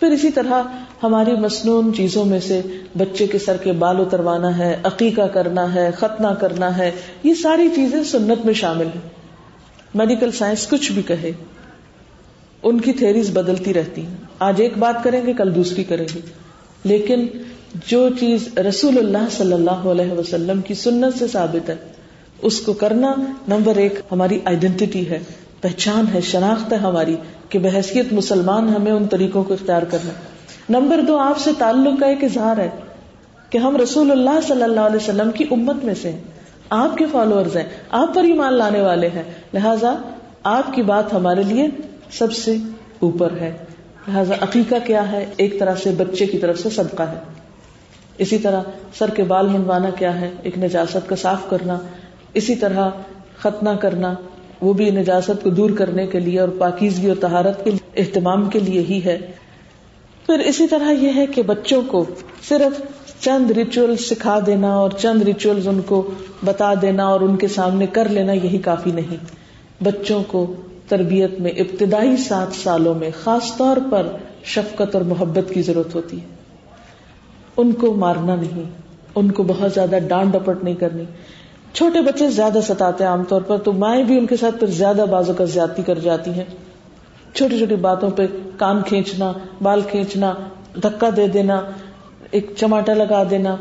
پھر اسی طرح ہماری مصنون چیزوں میں سے بچے کے سر کے بال اتروانا ہے، عقیقہ کرنا ہے، ختنہ کرنا ہے، یہ ساری چیزیں سنت میں شامل ہیں۔ میڈیکل سائنس کچھ بھی کہے، ان کی تھیریز بدلتی رہتی ہیں۔ آج ایک بات کریں گے، کل دوسری کریں گے۔ لیکن جو چیز رسول اللہ صلی اللہ علیہ وسلم کی سنت سے ثابت ہے، اس کو کرنا نمبر ایک ہماری آئیڈینٹی ہے، پہچان ہے، شناخت ہے ہماری۔ کہ بحثیت مسلمان ہمیں ان طریقوں کو اختیار کرنا نمبر دو، آپ سے تعلق کا ایک اظہار ہے کہ ہم رسول اللہ صلی اللہ علیہ وسلم کی امت میں سے ہیں۔ آپ کے فالوورز ہیں۔ آپ پر ایمان لانے والے ہیں۔ لہذا آپ کی بات ہمارے لیے سب سے اوپر ہے۔ لہذا عقیقہ کیا ہے؟ ایک طرح سے بچے کی طرف سے صدقہ ہے۔ اسی طرح سر کے بال منوانا کیا ہے؟ ایک نجاست کا صاف کرنا۔ اسی طرح ختنہ کرنا۔ وہ بھی نجاست کو دور کرنے کے لیے اور پاکیزگی اور تہارت کے اہتمام کے لیے ہی ہے۔ پھر اسی طرح یہ ہے کہ بچوں کو صرف چند ریچول سکھا دینا اور چند ریچول ان کو بتا دینا اور ان کے سامنے کر لینا یہی کافی نہیں۔ بچوں کو تربیت میں ابتدائی سات سالوں میں خاص طور پر شفقت اور محبت کی ضرورت ہوتی ہے۔ ان کو مارنا نہیں، ان کو بہت زیادہ ڈانٹ ڈپٹ نہیں کرنی۔ چھوٹے بچے زیادہ ستاتے ہیں عام طور پر، تو مائیں بھی ان کے ساتھ پھر زیادہ بازو کا زیادتی کر جاتی ہیں۔ چھوٹی چھوٹی باتوں پہ کان کھینچنا، بال کھینچنا، دھکا دے دینا، ایک چماٹا لگا دینا،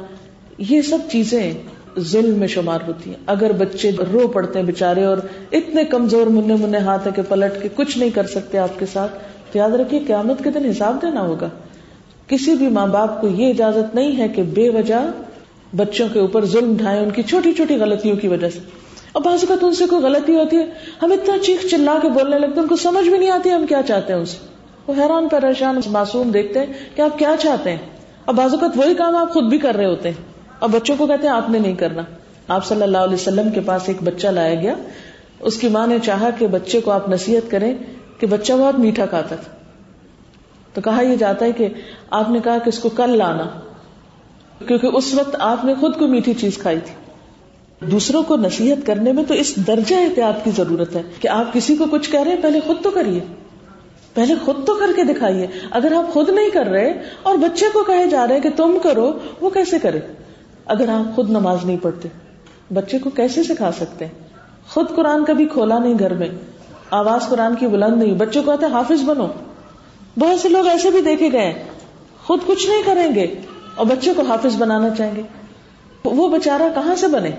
یہ سب چیزیں ظلم میں شمار ہوتی ہیں۔ اگر بچے رو پڑتے ہیں بےچارے اور اتنے کمزور منہ منہ ہاتھ ہے کہ پلٹ کے کچھ نہیں کر سکتے آپ کے ساتھ، تو یاد رکھیے قیامت کے دن حساب دینا ہوگا۔ کسی بھی ماں باپ کو یہ اجازت نہیں ہے کہ بے وجہ بچوں کے اوپر ظلم ڈھائے ان کی چھوٹی چھوٹی غلطیوں کی وجہ سے۔ اور بعض اوقات ان سے کوئی غلطی ہوتی ہے، ہم اتنا چیخ چلا کے بولنے لگتے ہیں، ان کو سمجھ بھی نہیں آتی ہم کیا چاہتے ہیں اسے وہ حیران پریشان معصوم دیکھتے ہیں کہ آپ کیا چاہتے ہیں۔ اور بعض اوقات وہی کام آپ خود بھی کر رہے ہوتے ہیں۔ اور بچوں کو کہتے ہیں، آپ نے نہیں کرنا۔ آپ صلی اللہ علیہ وسلم کے پاس ایک بچہ لایا گیا۔ اس کی ماں نے چاہا کہ بچے کو آپ نصیحت کریں کہ بچہ بہت میٹھا کھاتا تھا۔ تو کہا یہ جاتا ہے کہ آپ نے کہا کہ اس کو کل لانا۔ کیونکہ اس وقت آپ نے خود کو میٹھی چیز کھائی تھی۔ دوسروں کو نصیحت کرنے میں تو اس درجہ احتیاط کی ضرورت ہے کہ آپ کسی کو کچھ کہہ رہے ہیں، پہلے خود تو کریے۔ پہلے خود تو کر کے دکھائیے۔ اگر آپ خود نہیں کر رہے اور بچے کو کہے جا رہے ہیں کہ تم کرو، وہ کیسے کرے؟ اگر آپ خود نماز نہیں پڑھتے، بچے کو کیسے سکھا سکتے ہیں؟ خود قرآن کبھی کھولا نہیں گھر میں۔ آواز قرآن کی بلند نہیں، بچوں کو آتے حافظ بنو۔ بہت سے لوگ ایسے بھی دیکھے گئے خود کچھ نہیں کریں گے۔ اور بچے کو حافظ بنانا چاہیں گے۔ وہ بےچارا کہاں سے بنے؟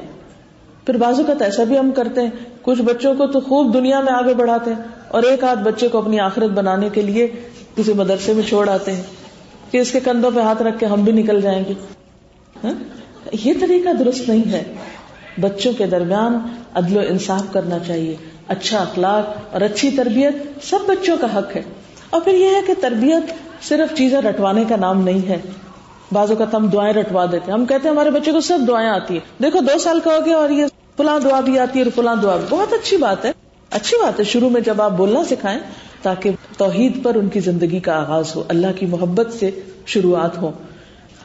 پھر بازو کا ایسا بھی ہم کرتے ہیں۔ کچھ بچوں کو تو خوب دنیا میں آگے بڑھاتے ہیں اور ایک آدھ بچے کو اپنی آخرت بنانے کے لیے کسی مدرسے میں چھوڑ آتے ہیں کہ اس کے کندھوں پہ ہاتھ رکھ کے ہم بھی نکل جائیں گے۔ ہاں؟ یہ طریقہ درست نہیں ہے۔ بچوں کے درمیان عدل و انصاف کرنا چاہیے۔ اچھا اخلاق اور اچھی تربیت سب بچوں کا حق ہے۔ اور پھر یہ ہے کہ تربیت صرف چیزیں رٹوانے کا نام نہیں ہے۔ بازو کا ہم دعائیں رٹوا دیتے ہم کہتے ہیں ہمارے بچے کو سب دعائیں آتی ہیں۔ دیکھو، دو سال کا ہو گیا اور یہ فلاں دعا بھی آتی ہے اور فلاں دعا بھی۔ بہت اچھی بات ہے۔ اچھی بات ہے۔ شروع میں جب آپ بولنا سکھائیں تاکہ توحید پر ان کی زندگی کا آغاز ہو، اللہ کی محبت سے شروعات ہو۔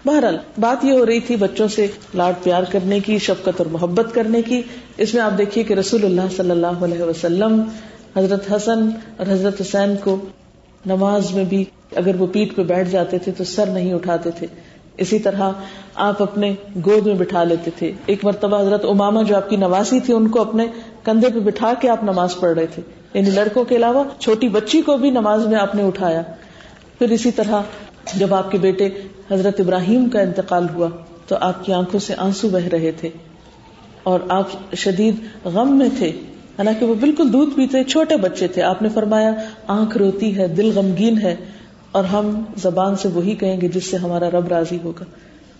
بہرحال، بات یہ ہو رہی تھی بچوں سے لاڈ پیار کرنے کی، شفقت اور محبت کرنے کی۔ اس میں آپ دیکھیے کہ رسول اللہ صلی اللہ علیہ وسلم حضرت حسن اور حضرت حسین کو نماز میں بھی اگر وہ پیٹ پہ بیٹھ جاتے تھے تو سر نہیں اٹھاتے تھے۔ اسی طرح آپ اپنے گود میں بٹھا لیتے تھے۔ ایک مرتبہ حضرت اماما جو آپ کی نواسی تھی، ان کو اپنے کندھے پہ بٹھا کے آپ نماز پڑھ رہے تھے۔ یعنی لڑکوں کے علاوہ چھوٹی بچی کو بھی نماز میں آپ نے اٹھایا۔ پھر اسی طرح جب آپ کے بیٹے حضرت ابراہیم کا انتقال ہوا، تو آپ کی آنکھوں سے آنسو بہ رہے تھے اور آپ شدید غم میں تھے۔ حالانکہ وہ بالکل دودھ پیتے، چھوٹے بچے تھے۔ آپ نے فرمایا، آنکھ روتی ہے، دل غمگین ہے۔ اور ہم زبان سے وہی کہیں گے جس سے ہمارا رب راضی ہوگا۔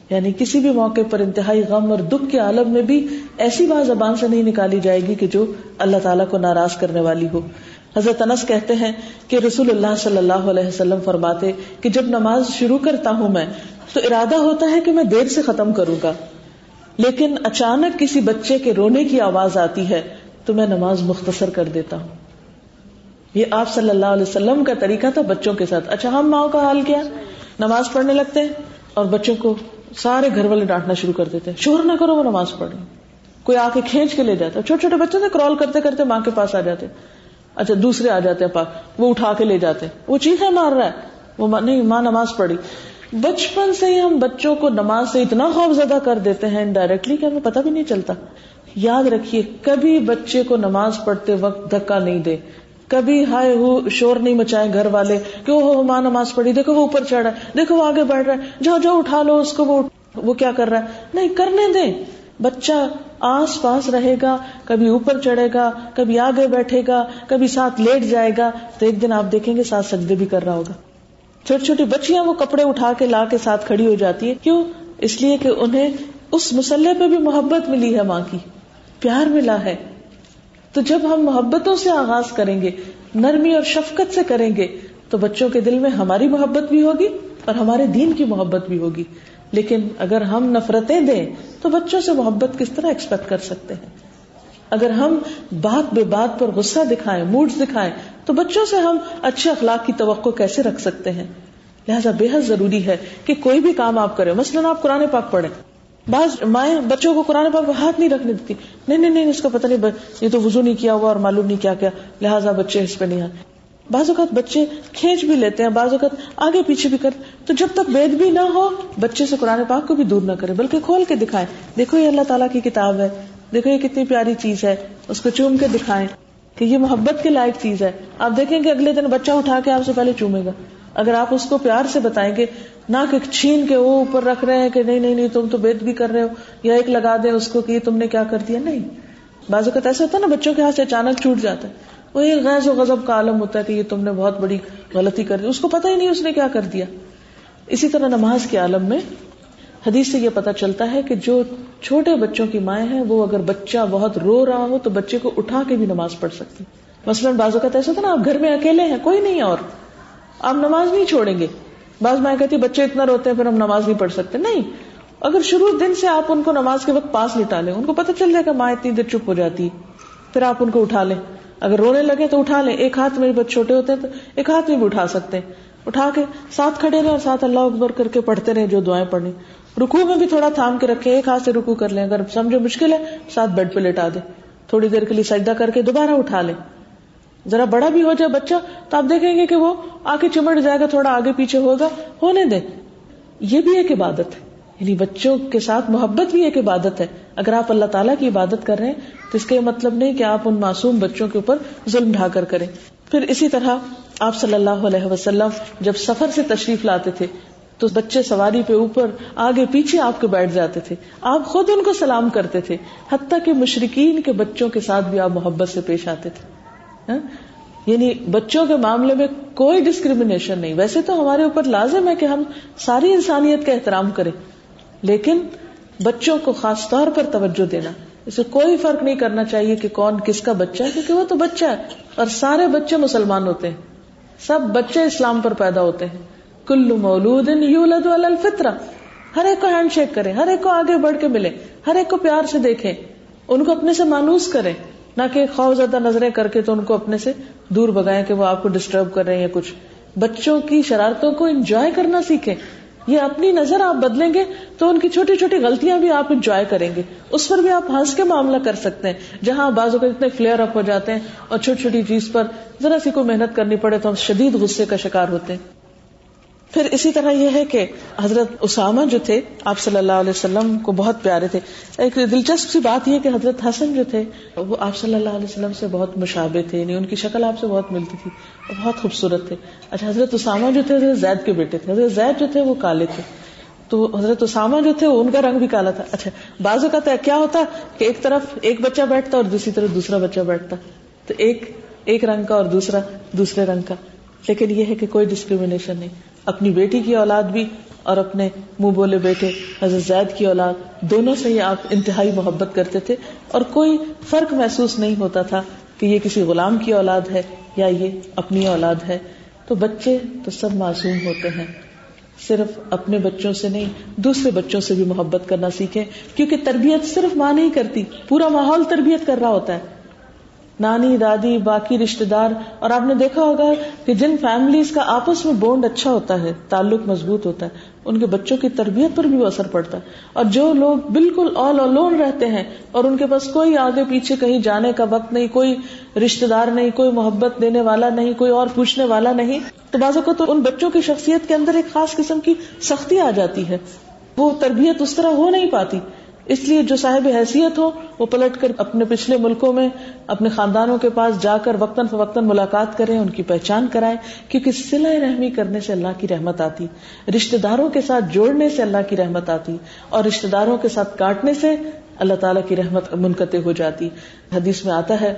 یعنی کسی بھی موقع پر انتہائی غم اور دکھ کے عالم میں بھی ایسی بات زبان سے نہیں نکالی جائے گی کہ جو اللہ تعالیٰ کو ناراض کرنے والی ہو۔ حضرت انس کہتے ہیں کہ رسول اللہ صلی اللہ علیہ وسلم فرماتے کہ جب نماز شروع کرتا ہوں میں تو ارادہ ہوتا ہے کہ میں دیر سے ختم کروں گا۔ لیکن اچانک کسی بچے کے رونے کی آواز آتی ہے تو میں نماز مختصر کر دیتا ہوں۔ یہ آپ صلی اللہ علیہ وسلم کا طریقہ تھا بچوں کے ساتھ۔ اچھا ہم ماؤں کا حال کیا؟ نماز پڑھنے لگتے ہیں اور بچوں کو سارے گھر والے ڈانٹنا شروع کر دیتے ہیں۔ شور نہ کرو، وہ نماز پڑھ کوئی آ کے کھینچ کے لے جاتا ہے۔ چھوٹے چھوٹے بچے تھے کرال کرتے کرتے ماں کے پاس آ جاتے اچھا دوسرے آ جاتے ہیں پاک وہ اٹھا کے لے جاتے وہ چیخیں مار رہا ہے۔ وہ نہیں، ماں نماز پڑھی۔ بچپن سے ہی ہم بچوں کو نماز سے اتنا خوف زدہ کر دیتے ہیں انڈائریکٹلی کہ ہمیں پتہ بھی نہیں چلتا۔ یاد رکھیے، کبھی بچے کو نماز پڑھتے وقت دھکا نہیں دے۔ کبھی ہائے ہو، شور نہیں مچائے گھر والے کہ وہ ماں نماز پڑھی، دیکھو وہ اوپر چڑھ رہا ہے، دیکھو وہ آگے بڑھ رہا ہے، جاؤ جاؤ، اٹھا لو اس کو، وہ وہ کیا کر رہا ہے؟ نہیں، کرنے دیں۔ بچہ آس پاس رہے گا، کبھی اوپر چڑھے گا، کبھی آگے بیٹھے گا، کبھی ساتھ لیٹ جائے گا، تو ایک دن آپ دیکھیں گے ساتھ سجدے بھی کر رہا ہوگا۔ چھوٹی چھوٹی بچیاں وہ کپڑے اٹھا کے لا کے ساتھ کھڑی ہو جاتی ہے کیوں؟ اس لیے کہ انہیں اس مسلح پہ بھی محبت ملی ہے ماں کی، پیار ملا ہے۔ تو جب ہم محبتوں سے آغاز کریں گے، نرمی اور شفقت سے کریں گے، تو بچوں کے دل میں ہماری محبت بھی ہوگی اور ہمارے دین کی محبت بھی ہوگی۔ لیکن اگر ہم نفرتیں دیں، تو بچوں سے محبت کس طرح ایکسپیکٹ کر سکتے ہیں؟ اگر ہم بات بے بات پر غصہ دکھائیں موڈ دکھائیں، تو بچوں سے ہم اچھے اخلاق کی توقع کیسے رکھ سکتے ہیں؟ لہٰذا بے حد ضروری ہے کہ کوئی بھی کام آپ کریں مثلاً آپ قرآن پاک پڑھیں۔ بعض مائیں بچوں کو قرآن پاک ہاتھ نہیں رکھنے دیتی۔ نہیں نہیں نہیں، اس کا پتہ نہیں یہ تو وزو نہیں کیا ہوا اور معلوم نہیں کیا کیا لہٰذا بچے اس پہ نہیں آتے۔ بعض اوقات بچے کھینچ بھی لیتے ہیں، بعض اوقات آگے پیچھے بھی کرتے تو جب تک وید بھی نہ ہو، بچے سے قرآن پاک کو بھی دور نہ کرے، بلکہ کھول کے دکھائے۔ دیکھو یہ اللہ تعالیٰ کی کتاب ہے، دیکھو یہ کتنی پیاری چیز ہے، اس کو چوم کے دکھائیں کہ یہ محبت کے لائق چیز ہے۔ آپ دیکھیں گے اگلے دن بچہ اٹھا کے آپ سے پہلے چومے گا۔ اگر آپ اس کو پیار سے بتائیں گے نہ کہ چھین کے وہ اوپر رکھ رہے ہیں کہ نہیں نہیں نہیں، تم تو بیت بھی کر رہے ہو، یا ایک لگا دیں اس کو کہ تم نے کیا کر دیا؟ نہیں۔ بعض اوقات ایسا ہوتا ہے نا، بچوں کے ہاتھ سے اچانک چھوٹ جاتا ہے۔ وہ ایک غیر و غضب کا عالم ہوتا ہے کہ یہ تم نے بہت بڑی غلطی کر دی۔ اس کو پتا ہی نہیں اس نے کیا کر دیا۔ اسی طرح نماز کے عالم میں حدیث سے یہ پتا چلتا ہے کہ جو چھوٹے بچوں کی مائیں ہیں، وہ اگر بچہ بہت رو رہا ہو تو بچے کو اٹھا کے بھی نماز پڑھ سکتی مثلاً بازو کا ایسا ہوتا نا، آپ گھر میں اکیلے ہیں، کوئی نہیں اور۔ آپ نماز نہیں چھوڑیں گے۔ بعض مائیں کہتی بچے اتنا روتے ہیں، پھر ہم نماز نہیں پڑھ سکتے۔ نہیں، اگر شروع دن سے آپ ان کو نماز کے وقت پاس لٹا لیں، ان کو پتہ چل جائے گا ماں اتنی دیر چپ ہو جاتی، پھر آپ ان کو اٹھا لیں۔ اگر رونے لگے تو اٹھا لیں۔ ایک ہاتھ میں بچے چھوٹے ہوتے ہیں تو ایک ہاتھ میں بھی اٹھا سکتے ہیں۔ اٹھا کے ساتھ کھڑے رہے اور ساتھ اللہ اکبر کر کے پڑھتے رہے جو دعائیں پڑھنی۔ رکو میں بھی تھوڑا تھام کے رکھے ایک ہاتھ سے رکو کر لیں۔ اگر سمجھو مشکل ہے، ساتھ بیڈ پہ لٹا دیں۔ تھوڑی دیر کے لیے سجدہ کر کے دوبارہ اٹھا لیں۔ ذرا بڑا بھی ہو جائے بچہ تو آپ دیکھیں گے کہ وہ آگے چمٹ جائے گا، تھوڑا آگے پیچھے ہوگا، ہونے دیں۔ یہ بھی ایک عبادت ہے۔ یعنی بچوں کے ساتھ محبت بھی ایک عبادت ہے۔ اگر آپ اللہ تعالیٰ کی عبادت کر رہے ہیں تو اس کا یہ مطلب نہیں کہ آپ ان معصوم بچوں کے اوپر ظلم ڈھا کر کریں۔ پھر اسی طرح آپ صلی اللہ علیہ وسلم جب سفر سے تشریف لاتے تھے تو بچے سواری پہ اوپر، آگے پیچھے آپ کے بیٹھ جاتے تھے۔ آپ خود ان کو سلام کرتے تھے۔ حتیٰ کہ مشرقین کے بچوں کے ساتھ بھی آپ محبت سے پیش آتے تھے۔ ہاں؟ یعنی بچوں کے معاملے میں کوئی ڈسکریمنیشن نہیں۔ ویسے تو ہمارے اوپر لازم ہے کہ ہم ساری انسانیت کا احترام کریں، لیکن بچوں کو خاص طور پر توجہ دینا۔ اسے کوئی فرق نہیں کرنا چاہیے کہ کون کس کا بچہ ہے، کیونکہ وہ تو بچہ ہے۔ اور سارے بچے مسلمان ہوتے ہیں۔ سب بچے اسلام پر پیدا ہوتے ہیں۔ کلو مولود الفطرہ۔ ہر ایک کو ہینڈ شیک کرے ہر ایک کو آگے بڑھ کے ملے ہر ایک کو پیار سے دیکھے ان کو اپنے سے مانوس کرے نہ کہ خوف زیادہ نظریں کر کے تو ان کو اپنے سے دور بگائیں کہ وہ آپ کو ڈسٹرب کر رہے ہیں کچھ۔ بچوں کی شرارتوں کو انجوائے کرنا سیکھیں۔ یہ اپنی نظر آپ بدلیں گے تو ان کی چھوٹی چھوٹی غلطیاں بھی آپ انجوائے کریں گے۔ اس پر بھی آپ ہنس کے معاملہ کر سکتے ہیں۔ جہاں بازو کے اتنے فلیئر اپ ہو جاتے ہیں اور چھوٹی چھوٹی چیز پر ذرا سی کو محنت کرنی پڑے تو ہم شدید غصے کا شکار ہوتے ہیں۔ پھر اسی طرح یہ ہے کہ حضرت اسامہ جو تھے، آپ صلی اللہ علیہ وسلم کو بہت پیارے تھے۔ ایک دلچسپ سی بات یہ کہ حضرت حسن جو تھے، وہ آپ صلی اللہ علیہ وسلم سے بہت مشابے تھے یعنی ان کی شکل آپ سے بہت ملتی تھی، اور بہت خوبصورت تھے۔ اچھا حضرت اسامہ جو تھے، حضرت زید کے بیٹے تھے۔ حضرت زید جو تھے، وہ کالے تھے۔ تو حضرت اسامہ جو تھے، ان کا رنگ بھی کالا تھا۔ اچھا بازو کا کیا ہوتا کہ ایک طرف ایک بچہ بیٹھتا اور دوسری طرف دوسرا بچہ بیٹھتا۔ تو ایک ایک رنگ کا اور دوسرا، دوسرے رنگ کا۔ لیکن یہ ہے کہ کوئی ڈسکریمنیشن نہیں۔ اپنی بیٹی کی اولاد بھی اور اپنے منہ بولے بیٹے حضرت زید کی اولاد، دونوں سے ہی آپ انتہائی محبت کرتے تھے اور کوئی فرق محسوس نہیں ہوتا تھا کہ یہ کسی غلام کی اولاد ہے یا یہ اپنی اولاد ہے۔ تو بچے تو سب معصوم ہوتے ہیں۔ صرف اپنے بچوں سے نہیں، دوسرے بچوں سے بھی محبت کرنا سیکھیں، کیونکہ تربیت صرف ماں نہیں کرتی، پورا ماحول تربیت کر رہا ہوتا ہے۔ نانی، دادی، باقی رشتے دار۔ اور آپ نے دیکھا ہوگا کہ جن فیملیز کا آپس میں بونڈ اچھا ہوتا ہے، تعلق مضبوط ہوتا ہے، ان کے بچوں کی تربیت پر بھی وہ اثر پڑتا ہے۔ اور جو لوگ بالکل آل الون رہتے ہیں اور ان کے پاس کوئی آگے پیچھے کہیں جانے کا وقت نہیں، کوئی رشتے دار نہیں، کوئی محبت دینے والا نہیں، کوئی اور پوچھنے والا نہیں، تو بازو کو تو ان بچوں کی شخصیت کے اندر ایک خاص قسم کی سختی آ جاتی ہے۔ وہ تربیت اس طرح ہو نہیں پاتی۔ اس لیے جو صاحب حیثیت ہو، وہ پلٹ کر اپنے پچھلے ملکوں میں، اپنے خاندانوں کے پاس جا کر وقتاً فوقتاً ملاقات کریں، ان کی پہچان کرائیں، کیونکہ سلا رحمی کرنے سے اللہ کی رحمت آتی رشتے داروں کے ساتھ جوڑنے سے اللہ کی رحمت آتی، اور رشتے داروں کے ساتھ کاٹنے سے اللہ تعالیٰ کی رحمت منقطع ہو جاتی۔ حدیث میں آتا ہے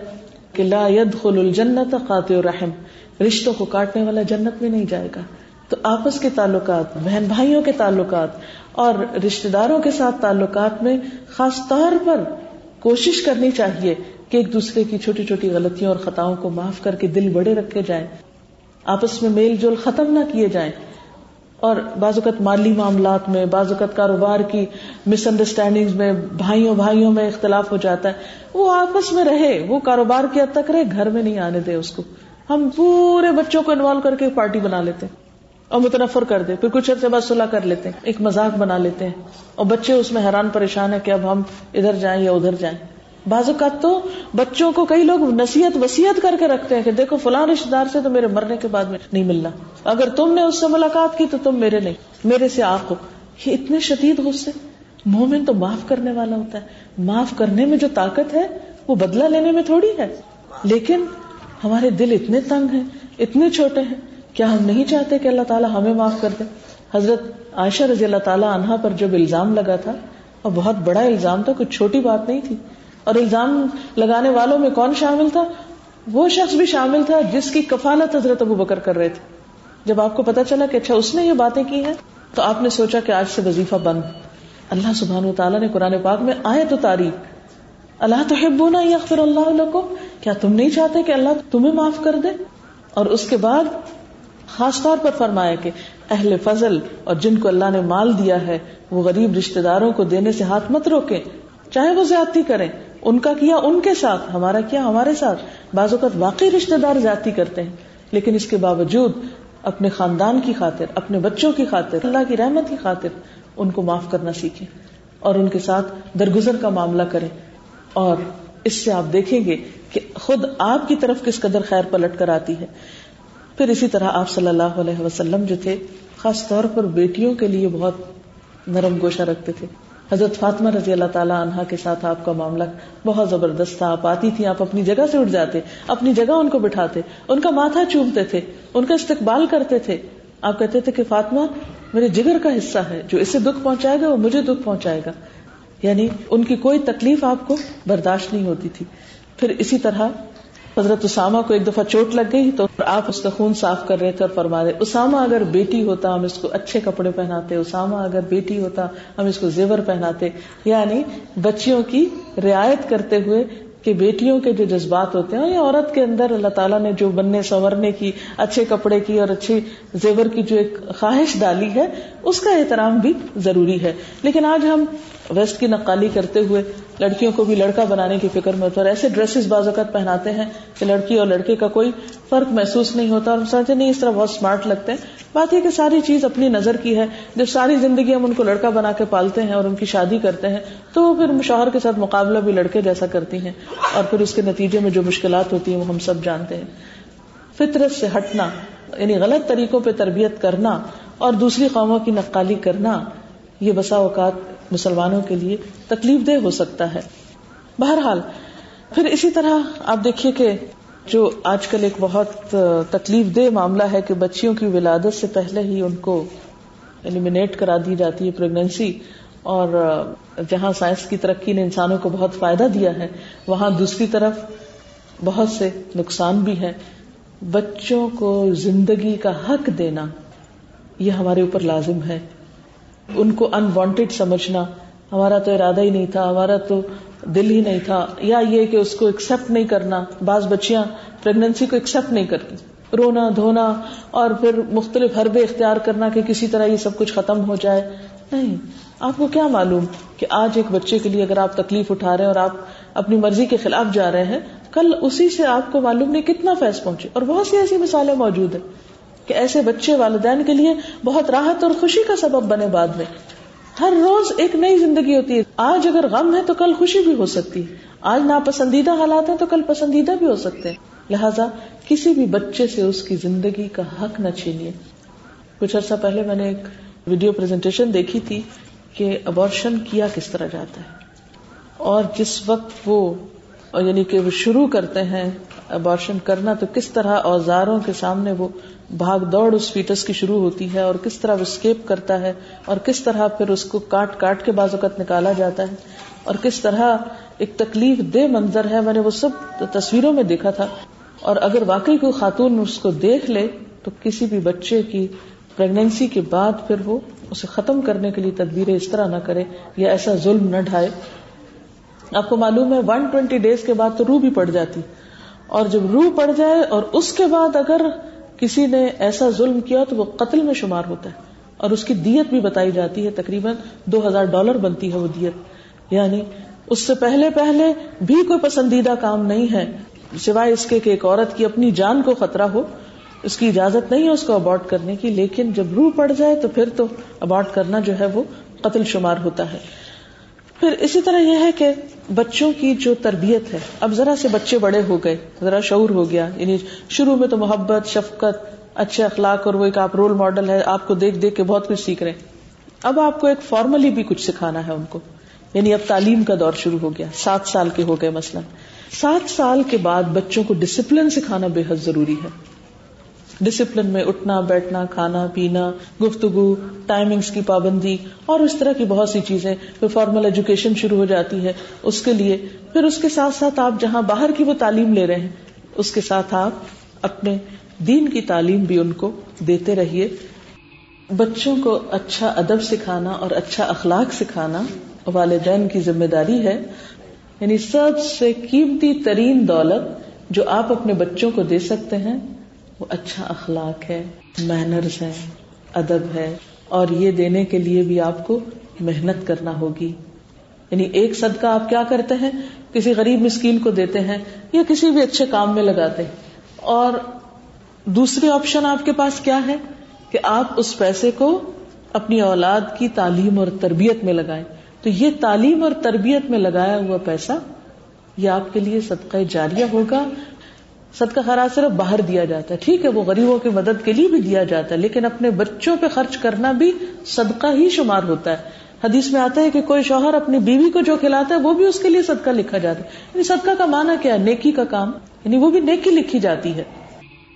کہ لا يدخل الجنت قاطع الرحم، رشتوں کو کاٹنے والا جنت میں نہیں جائے گا۔ تو آپس کے تعلقات، بہن بھائیوں کے تعلقات اور رشتے داروں کے ساتھ تعلقات میں خاص طور پر کوشش کرنی چاہیے کہ ایک دوسرے کی چھوٹی چھوٹی غلطیوں اور خطاؤں کو معاف کر کے دل بڑے رکھے جائیں، آپس میں میل جول ختم نہ کیے جائیں اور بعض اوقات مالی معاملات میں، بعض اوقات کاروبار کی مس انڈرسٹینڈنگ میں، بھائیوں بھائیوں میں اختلاف ہو جاتا ہے۔ وہ آپس میں رہے، وہ کاروبار کی حد تک رہے، گھر میں نہیں آنے دے اس کو۔ ہم پورے بچوں کو انوالو کر کے پارٹی بنا لیتے۔ ہیں اور متنفر کر دے۔ پھر کچھ عرصے بعد صلاح کر لیتے ہیں، ایک مزاق بنا لیتے ہیں۔ اور بچے اس میں حیران پریشان ہے کہ اب ہم ادھر جائیں یا ادھر جائیں۔ بعض اوقات تو بچوں کو کئی لوگ نصیحت وسیعت کر کے رکھتے ہیں کہ دیکھو فلاں رشتے دار سے تو میرے مرنے کے بعد میں نہیں ملنا۔ اگر تم نے اس سے ملاقات کی تو تم میرے نہیں، میرے سے آخ ہو۔ یہ اتنے شدید غصے۔ مومن تو معاف کرنے والا ہوتا ہے۔ معاف کرنے میں جو طاقت ہے، وہ بدلہ لینے میں تھوڑی ہے۔ لیکن ہمارے دل اتنے تنگ ہیں، اتنے چھوٹے ہیں۔ کیا ہم نہیں چاہتے کہ اللہ تعالیٰ ہمیں معاف کر دے؟ حضرت عائشہ رضی اللہ تعالیٰ عنہا پر جب الزام لگا تھا، اور بہت بڑا الزام تھا، کچھ چھوٹی بات نہیں تھی، اور الزام لگانے والوں میں کون شامل تھا؟ وہ شخص بھی شامل تھا جس کی کفالت حضرت ابو بکر کر رہے تھے۔ جب آپ کو پتا چلا کہ اچھا اس نے یہ باتیں کی ہیں، تو آپ نے سوچا کہ آج سے وظیفہ بند۔ اللہ سبحان تعالیٰ نے قرآن پاک میں آئے تو تاریخ، اللہ تو ہبونا یا پھر اللہ کو کیا تم نہیں چاہتے کہ اللہ تمہیں معاف کر دے؟ اور اس کے بعد خاص طور پر فرمایا کہ اہل فضل اور جن کو اللہ نے مال دیا ہے، وہ غریب رشتے داروں کو دینے سے ہاتھ مت روکے چاہے وہ زیادتی کریں، ان کا کیا ان کے ساتھ، ہمارا کیا ہمارے ساتھ؟ بعض اوقات واقعی رشتے دار زیادتی کرتے ہیں، لیکن اس کے باوجود اپنے خاندان کی خاطر، اپنے بچوں کی خاطر، اللہ کی رحمت کی خاطر ان کو معاف کرنا سیکھیں اور ان کے ساتھ درگزر کا معاملہ کریں۔ اور اس سے آپ دیکھیں گے کہ خود آپ کی طرف کس قدر خیر پلٹ کر آتی ہے۔ پھر اسی طرح آپ صلی اللہ علیہ وسلم جو تھے، خاص طور پر بیٹیوں کے لیے بہت نرم گوشہ رکھتے تھے۔ حضرت فاطمہ رضی اللہ تعالیٰ عنہا کے ساتھ آپ کا معاملہ بہت زبردست تھا۔ آپ آتی تھی آپ اپنی جگہ سے اٹھ جاتے، اپنی جگہ ان کو بٹھاتے، ان کا ماتھا چومتے تھے، ان کا استقبال کرتے تھے۔ آپ کہتے تھے کہ فاطمہ، میرے جگر کا حصہ ہے، جو اسے دکھ پہنچائے گا، وہ مجھے دکھ پہنچائے گا۔ یعنی ان کی کوئی تکلیف آپ کو برداشت نہیں ہوتی تھی۔ پھر اسی طرح حضرت اسامہ کو ایک دفعہ چوٹ لگ گئی تو آپ اس کا خون صاف کر رہے تھے اور فرما رہے، اسامہ اگر بیٹی ہوتا ہم اس کو اچھے کپڑے پہناتے، اسامہ اگر بیٹی ہوتا ہم اس کو زیور پہناتے۔ یعنی بچیوں کی رعایت کرتے ہوئے کہ بیٹیوں کے جو جذبات ہوتے ہیں یا عورت کے اندر اللہ تعالیٰ نے جو بننے، سنورنے کی، اچھے کپڑے کی اور اچھے زیور کی جو ایک خواہش ڈالی ہے، اس کا احترام بھی ضروری ہے۔ لیکن آج ہم ویسٹ کی نقالی کرتے ہوئے لڑکیوں کو بھی لڑکا بنانے کی فکر میں ہوتا ہے۔ اور ایسے ڈریسز بعض اوقات پہناتے ہیں کہ لڑکی اور لڑکے کا کوئی فرق محسوس نہیں ہوتا اور ہم سمجھتے نہیں، اس طرح بہت اسمارٹ لگتے ہیں۔ بات یہ کہ ساری چیز اپنی نظر کی ہے۔ جب ساری زندگی ہم ان کو لڑکا بنا کے پالتے ہیں اور ان کی شادی کرتے ہیں، تو پھر مشاہر کے ساتھ مقابلہ بھی لڑکے جیسا کرتی ہیں۔ اور پھر اس کے نتیجے میں جو مشکلات ہوتی ہیں، وہ ہم سب جانتے ہیں۔ فطرت سے ہٹنا یعنی غلط طریقوں پہ تربیت کرنا اور دوسری قوموں کی نقالی کرنا، یہ بسا اوقات مسلمانوں کے لیے تکلیف دہ ہو سکتا ہے۔ بہرحال، پھر اسی طرح آپ دیکھیے کہ جو آج کل ایک بہت تکلیف دہ معاملہ ہے کہ بچیوں کی ولادت سے پہلے ہی ان کو ایلیمینیٹ کرا دی جاتی ہے پریگنینسی اور جہاں سائنس کی ترقی نے انسانوں کو بہت فائدہ دیا ہے، وہاں دوسری طرف بہت سے نقصان بھی ہے بچوں کو زندگی کا حق دینا، یہ ہمارے اوپر لازم ہے۔ ان کو انوانٹیڈ سمجھنا، ہمارا تو ارادہ ہی نہیں تھا، ہمارا تو دل ہی نہیں تھا، یا یہ کہ اس کو ایکسپٹ نہیں کرنا، بعض بچیاں پریگنینسی کو ایکسپٹ نہیں کرتی، رونا، دھونا، اور پھر مختلف حربے اختیار کرنا کہ کسی طرح یہ سب کچھ ختم ہو جائے۔ نہیں، آپ کو کیا معلوم کہ آج ایک بچے کے لیے اگر آپ تکلیف اٹھا رہے ہیں اور آپ اپنی مرضی کے خلاف جا رہے ہیں، کل اسی سے آپ کو معلوم نہیں کتنا فیض پہنچے، اور بہت سی ایسی مثالیں موجود ہیں۔ کہ ایسے بچے والدین کے لیے بہت راحت اور خوشی کا سبب بنے بعد میں۔ ہر روز ایک نئی زندگی ہوتی ہے۔ آج اگر غم ہے تو کل خوشی بھی ہو سکتی ہے۔ آج ناپسندیدہ حالات ہیں تو کل پسندیدہ بھی ہو سکتے ہیں۔ لہذا کسی بھی بچے سے اس کی زندگی کا حق نہ چھینیے۔ کچھ عرصہ پہلے میں نے ایک ویڈیو پریزنٹیشن دیکھی تھی کہ ابارشن کیا کس طرح جاتا ہے۔ اور جس وقت وہ یعنی کہ وہ شروع کرتے ہیں ابارشن کرنا تو کس طرح اوزاروں کے سامنے وہ بھاگ دوڑ اس فیٹس کی شروع ہوتی ہے اور کس طرح وہ اسکیپ کرتا ہے اور کس طرح پھر اس کو کاٹ کاٹ کے بعض اوقات نکالا جاتا ہے اور کس طرح ایک تکلیف دہ منظر ہے میں نے وہ سب تصویروں میں دیکھا تھا اور اگر واقعی کوئی خاتون اس کو دیکھ لے تو کسی بھی بچے کی پریگنینسی کے بعد پھر وہ اسے ختم کرنے کے لیے تدبیریں اس طرح نہ کرے یا ایسا ظلم نہ ڈھائے آپ کو معلوم ہے ون ٹوینٹی ڈیز کے بعد تو روح بھی پڑ جاتی۔ اور جب روح پڑ جائے اور اس کے بعد اگر کسی نے ایسا ظلم کیا تو وہ قتل میں شمار ہوتا ہے۔ اور اس کی دیت بھی بتائی جاتی ہے، تقریباً دو ہزار ڈالر بنتی ہے وہ دیت۔ یعنی اس سے پہلے پہلے بھی کوئی پسندیدہ کام نہیں ہے۔ سوائے اس کے کہ ایک عورت کی اپنی جان کو خطرہ ہو، اس کی اجازت نہیں ہے اس کو ابارٹ کرنے کی، لیکن جب روح پڑ جائے تو پھر تو ابارٹ کرنا جو ہے وہ قتل شمار ہوتا ہے۔ پھر اسی طرح یہ ہے کہ بچوں کی جو تربیت ہے، اب ذرا سے بچے بڑے ہو گئے، ذرا شعور ہو گیا یعنی شروع میں تو محبت، شفقت، اچھے اخلاق اور وہ ایک آپ رول ماڈل ہے، آپ کو دیکھ دیکھ کے بہت کچھ سیکھ رہے ہیں۔ اب آپ کو ایک فارملی بھی کچھ سکھانا ہے ان کو۔ یعنی اب تعلیم کا دور شروع ہو گیا، سات سال کے ہو گئے مثلاً۔ سات سال کے بعد بچوں کو ڈسپلن سکھانا بے حد ضروری ہے۔ ڈسپلن میں اٹھنا، بیٹھنا، کھانا، پینا، گفتگو ٹائمنگس کی پابندی اور اس طرح کی بہت سی چیزیں پھر فارمل ایجوکیشن شروع ہو جاتی ہے، اس کے لیے پھر اس کے ساتھ ساتھ آپ جہاں باہر کی وہ تعلیم لے رہے ہیں، اس کے ساتھ آپ اپنے دین کی تعلیم بھی ان کو دیتے رہیے۔ بچوں کو اچھا ادب سکھانا اور اچھا اخلاق سکھانا والدین کی ذمہ داری ہے۔ یعنی سب سے قیمتی ترین دولت جو آپ اپنے بچوں کو دے سکتے ہیں وہ اچھا اخلاق ہے مینرز ہے، ادب ہے، اور یہ دینے کے لیے بھی آپ کو محنت کرنا ہوگی۔ یعنی ایک صدقہ آپ کیا کرتے ہیں؟ کسی غریب مسکین کو دیتے ہیں یا کسی بھی اچھے کام میں لگاتے ہیں۔ اور دوسری آپشن آپ کے پاس کیا ہے؟ کہ آپ اس پیسے کو اپنی اولاد کی تعلیم اور تربیت میں لگائیں۔ تو یہ تعلیم اور تربیت میں لگایا ہوا پیسہ یہ آپ کے لیے صدقہ جاریہ ہوگا۔ صدقہ خیرات صرف باہر دیا جاتا ہے۔ ٹھیک ہے، وہ غریبوں کی مدد کے لیے بھی دیا جاتا ہے، لیکن اپنے بچوں پہ خرچ کرنا بھی صدقہ ہی شمار ہوتا ہے۔ حدیث میں آتا ہے کہ کوئی شوہر اپنی بیوی کو جو کھلاتا ہے، وہ بھی اس کے لیے صدقہ لکھا جاتا ہے۔ یعنی صدقہ کا معنی کیا ہے؟ نیکی کا کام۔ یعنی وہ بھی نیکی لکھی جاتی ہے۔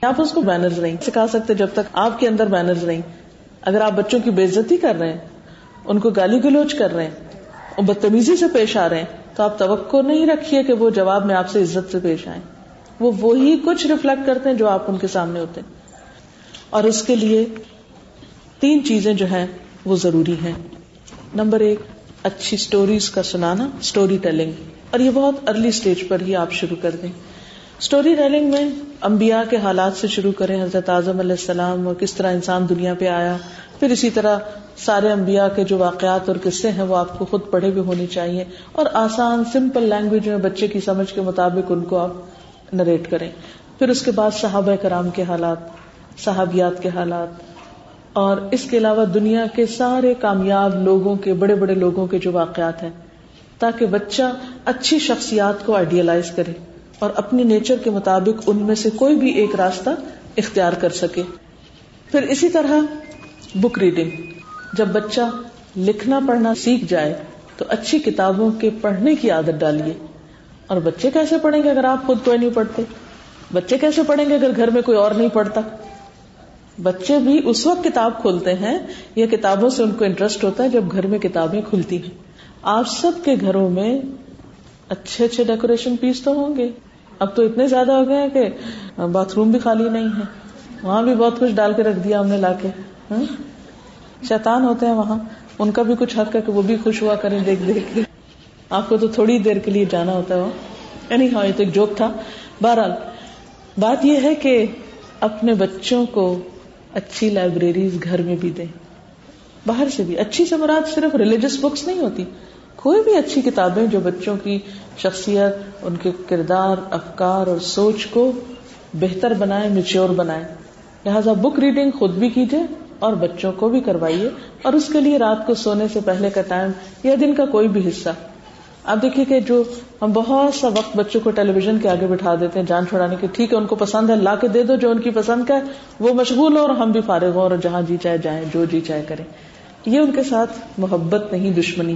آپ اس کو بینرز نہیں سکھا سکتے جب تک آپ کے اندر بینرز نہیں۔ اگر آپ بچوں کی بےزتی کر رہے ہیں، ان کو گالی گلوچ کر رہے ہیں، اور بدتمیزی سے پیش آ رہے ہیں، تو آپ توقع نہیں رکھیے کہ وہ جواب میں آپ سے عزت سے پیش آئیں۔ وہ وہی کچھ ریفلیکٹ کرتے ہیں جو آپ ان کے سامنے ہوتے ہیں۔ اور اس کے لیے تین چیزیں جو ہیں وہ ضروری ہیں۔ نمبر ایک، اچھی اسٹوریز کا سنانا اسٹوری ٹیلنگ اور یہ بہت ارلی اسٹیج پر ہی آپ شروع کر دیں۔ اسٹوری ٹیلنگ میں انبیاء کے حالات سے شروع کریں، حضرت اعظم علیہ السلام، اور کس طرح انسان دنیا پہ آیا۔ پھر اسی طرح سارے انبیاء کے جو واقعات اور قصے ہیں، وہ آپ کو خود پڑھے ہوئے ہونے چاہیے۔ اور آسان سمپل لینگویج میں بچے کی سمجھ کے مطابق ان کو آپ نریٹ کریں۔ پھر اس کے بعد صحابہ کرام کے حالات، صحابیات کے حالات، اور اس کے علاوہ دنیا کے سارے کامیاب لوگوں کے، بڑے بڑے لوگوں کے جو واقعات ہیں، تاکہ بچہ اچھی شخصیات کو آئیڈیلائز کرے اور اپنی نیچر کے مطابق ان میں سے کوئی بھی ایک راستہ اختیار کر سکے۔ پھر اسی طرح بک ریڈنگ جب بچہ لکھنا پڑھنا سیکھ جائے، تو اچھی کتابوں کے پڑھنے کی عادت ڈالیے۔ اور بچے کیسے پڑھیں گے اگر آپ خود کوئی نہیں پڑھتے؟ بچے کیسے پڑھیں گے اگر گھر میں کوئی اور نہیں پڑھتا؟ بچے بھی اس وقت کتاب کھولتے ہیں، یا کتابوں سے ان کو انٹرسٹ ہوتا ہے جب گھر میں کتابیں کھلتی ہیں۔ آپ سب کے گھروں میں اچھے اچھے ڈیکوریشن پیس تو ہوں گے۔ اب تو اتنے زیادہ ہو گئے کہ باتھ روم بھی خالی نہیں ہے۔ وہاں بھی بہت کچھ ڈال کے رکھ دیا ہم نے لا کے۔ شیطان ہوتے ہیں وہاں۔ ان کا بھی کچھ حق ہے کہ وہ بھی خوش ہوا کریں دیکھ دیکھ کے۔ آپ کو تو تھوڑی دیر کے لیے جانا ہوتا ہے یعنی ہاں یہ تو ایک جوک تھا۔ بہرحال، بات یہ ہے کہ اپنے بچوں کو اچھی لائبریریز گھر میں بھی دیں۔ باہر سے بھی۔ اچھی سے مراد صرف ریلیجس بکس نہیں ہوتی۔ کوئی بھی اچھی کتابیں جو بچوں کی شخصیت، ان کے کردار، افکار اور سوچ کو بہتر بنائے میچور بنائے۔ لہٰذا بک ریڈنگ خود بھی کیجیے اور بچوں کو بھی کروائیے۔ اور اس کے لیے رات کو سونے سے پہلے کا ٹائم یا دن کا کوئی بھی حصہ۔ آپ دیکھیے کہ جو ہم بہت سا وقت بچوں کو ٹیلی ویژن کے آگے بٹھا دیتے ہیں، جان چھوڑانے کے، ٹھیک ہے، ان کو پسند ہے، لا کے دے دو جو ان کی پسند کا ہے، وہ مشغول ہو اور ہم بھی فارغ ہوں اور جہاں جی چاہے جائیں، جو جی چاہے کریں۔ یہ ان کے ساتھ محبت نہیں، دشمنی۔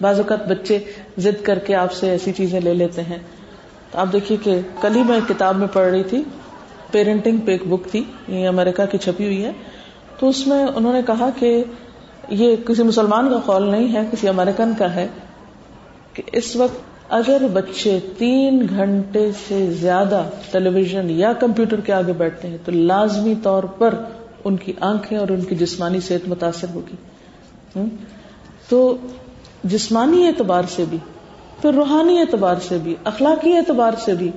بعض اوقات بچے ضد کر کے آپ سے ایسی چیزیں لے لیتے ہیں۔ تو آپ دیکھیے کہ کل ہی میں ایک کتاب میں پڑھ رہی تھی پیرنٹنگ پہ ایک بک تھی، یہ امریکہ کی چھپی ہوئی ہے۔ تو اس میں انہوں نے کہا کہ یہ کسی مسلمان کا قول نہیں ہے، کسی امریکن کا ہے۔ کہ اس وقت اگر بچے تین گھنٹے سے زیادہ ٹیلی ویژن یا کمپیوٹر کے آگے بیٹھتے ہیں تو لازمی طور پر ان کی آنکھیں اور ان کی جسمانی صحت متاثر ہوگی۔ تو جسمانی اعتبار سے بھی، پھر روحانی اعتبار سے بھی، اخلاقی اعتبار سے بھی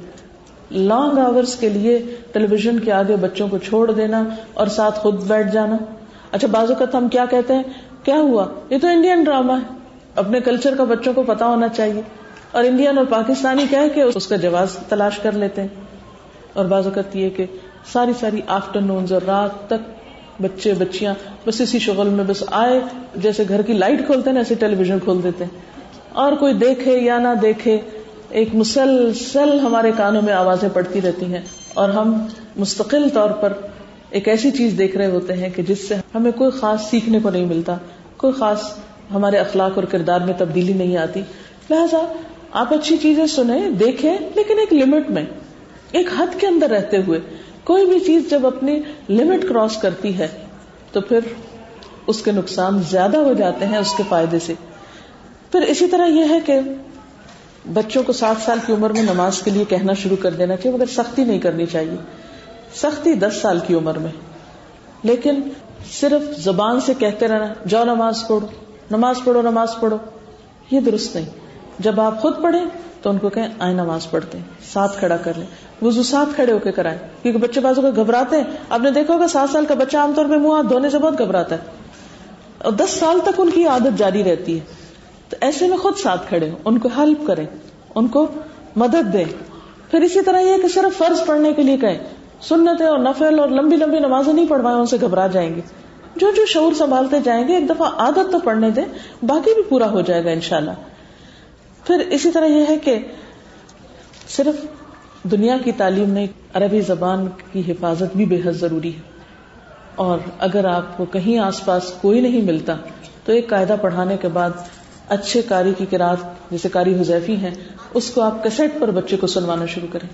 لانگ آورس کے لیے ٹیلی ویژن کے آگے بچوں کو چھوڑ دینا اور ساتھ خود بیٹھ جانا۔ اچھا بعض اوقات ہم کیا کہتے ہیں؟ کیا ہوا؟ یہ تو انڈین ڈرامہ ہے۔ اپنے کلچر کا بچوں کو پتا ہونا چاہیے۔ اور انڈین اور پاکستانی کہہ کے اس کا جواز تلاش کر لیتے ہیں۔ اور بعض اوقات یہ کہ ساری ساری آفٹر نون اور رات تک بچے بچیاں بس اسی شغل میں بس آئے، جیسے گھر کی لائٹ کھولتے ہیں ایسے ٹیلی ویژن کھول دیتے ہیں۔ اور کوئی دیکھے یا نہ دیکھے، ایک مسلسل ہمارے کانوں میں آوازیں پڑتی رہتی ہیں۔ اور ہم مستقل طور پر ایک ایسی چیز دیکھ رہے ہوتے ہیں کہ جس سے ہمیں کوئی خاص سیکھنے کو نہیں ملتا، کوئی خاص ہمارے اخلاق اور کردار میں تبدیلی نہیں آتی۔ لہذا آپ اچھی چیزیں سنیں، دیکھیں، لیکن ایک لمٹ میں، ایک حد کے اندر رہتے ہوئے۔ کوئی بھی چیز جب اپنی لمٹ کراس کرتی ہے، تو پھر اس کے نقصان زیادہ ہو جاتے ہیں اس کے فائدے سے۔ پھر اسی طرح یہ ہے کہ بچوں کو سات سال کی عمر میں نماز کے لیے کہنا شروع کر دینا چاہیے، مگر سختی نہیں کرنی چاہیے۔ سختی دس سال کی عمر میں۔ لیکن صرف زبان سے کہتے رہنا، جاؤ نماز پڑھو۔ نماز پڑھو نماز پڑھو۔ یہ درست نہیں۔ جب آپ خود پڑھیں تو ان کو کہیں آئے نماز پڑھتے ہیں، ساتھ کھڑا کر لیں۔ وزو ساتھ کھڑے ہو کے کرائیں۔ کیونکہ بچے بازو کا گھبراتے ہیں۔ آپ نے دیکھا ہوگا، سات سال کا بچہ عام طور پہ منہ ہاتھ دھونے سے بہت گھبراتا ہے۔ اور دس سال تک ان کی عادت جاری رہتی ہے۔ تو ایسے میں خود ساتھ کھڑے ہوں، ان کو ہیلپ کریں، ان کو مدد دیں۔ پھر اسی طرح یہ کہ صرف فرض پڑھنے کے لیے کہیں۔ سنتے اور نفل اور لمبی لمبی نمازیں نہیں پڑھوائیں، ان سے گھبرا جائیں گے۔ جو جو شعور سنبھالتے جائیں گے، ایک دفعہ عادت تو پڑھنے دیں، باقی بھی پورا ہو جائے گا انشاءاللہ۔ پھر اسی طرح یہ ہے کہ صرف دنیا کی تعلیم نہیں، عربی زبان کی حفاظت بھی بے حد ضروری ہے۔ اور اگر آپ کو کہیں آس پاس کوئی نہیں ملتا، تو ایک قاعدہ پڑھانے کے بعد اچھے کاری کی کراط جیسے کاری حذیفی ہیں، اس کو آپ کیسٹ پر بچے کو سنوانا شروع کریں۔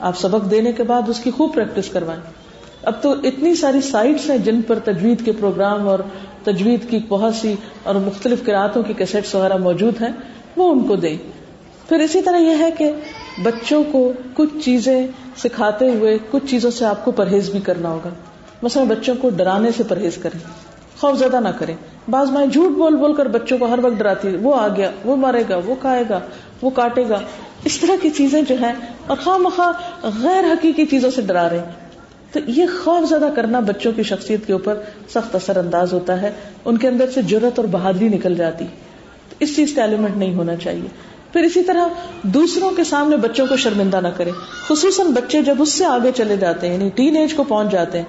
آپ سبق دینے کے بعد اس کی خوب پریکٹس کروائیں۔ اب تو اتنی ساری سائٹس ہیں جن پر تجوید کے پروگرام اور تجوید کی بہت سی اور مختلف کراطوں کی کیسٹس وغیرہ موجود ہیں، وہ ان کو دیں۔ پھر اسی طرح یہ ہے کہ بچوں کو کچھ چیزیں سکھاتے ہوئے کچھ چیزوں سے آپ کو پرہیز بھی کرنا ہوگا۔ مثلا بچوں کو ڈرانے سے پرہیز کریں۔ خوف زیادہ نہ کریں۔ بعض مائیں جھوٹ بول بول کر بچوں کو ہر وقت ڈراتی وہ آ گیا، وہ مارے گا، وہ کھائے گا، وہ کاٹے گا۔ اس طرح کی چیزیں جو ہیں اور خواہ مخواہ غیر حقیقی چیزوں سے ڈرا رہے ہیں۔ تو یہ خوف زیادہ کرنا بچوں کی شخصیت کے اوپر سخت اثر انداز ہوتا ہے، ان کے اندر سے جرت اور بہادری نکل جاتی۔ اس چیز کا ایلیمنٹ نہیں ہونا چاہیے۔ پھر اسی طرح دوسروں کے سامنے بچوں کو شرمندہ نہ کرے۔ خصوصاً بچے جب اس سے آگے چلے جاتے ہیں یعنی ٹین ایج کو پہنچ جاتے ہیں،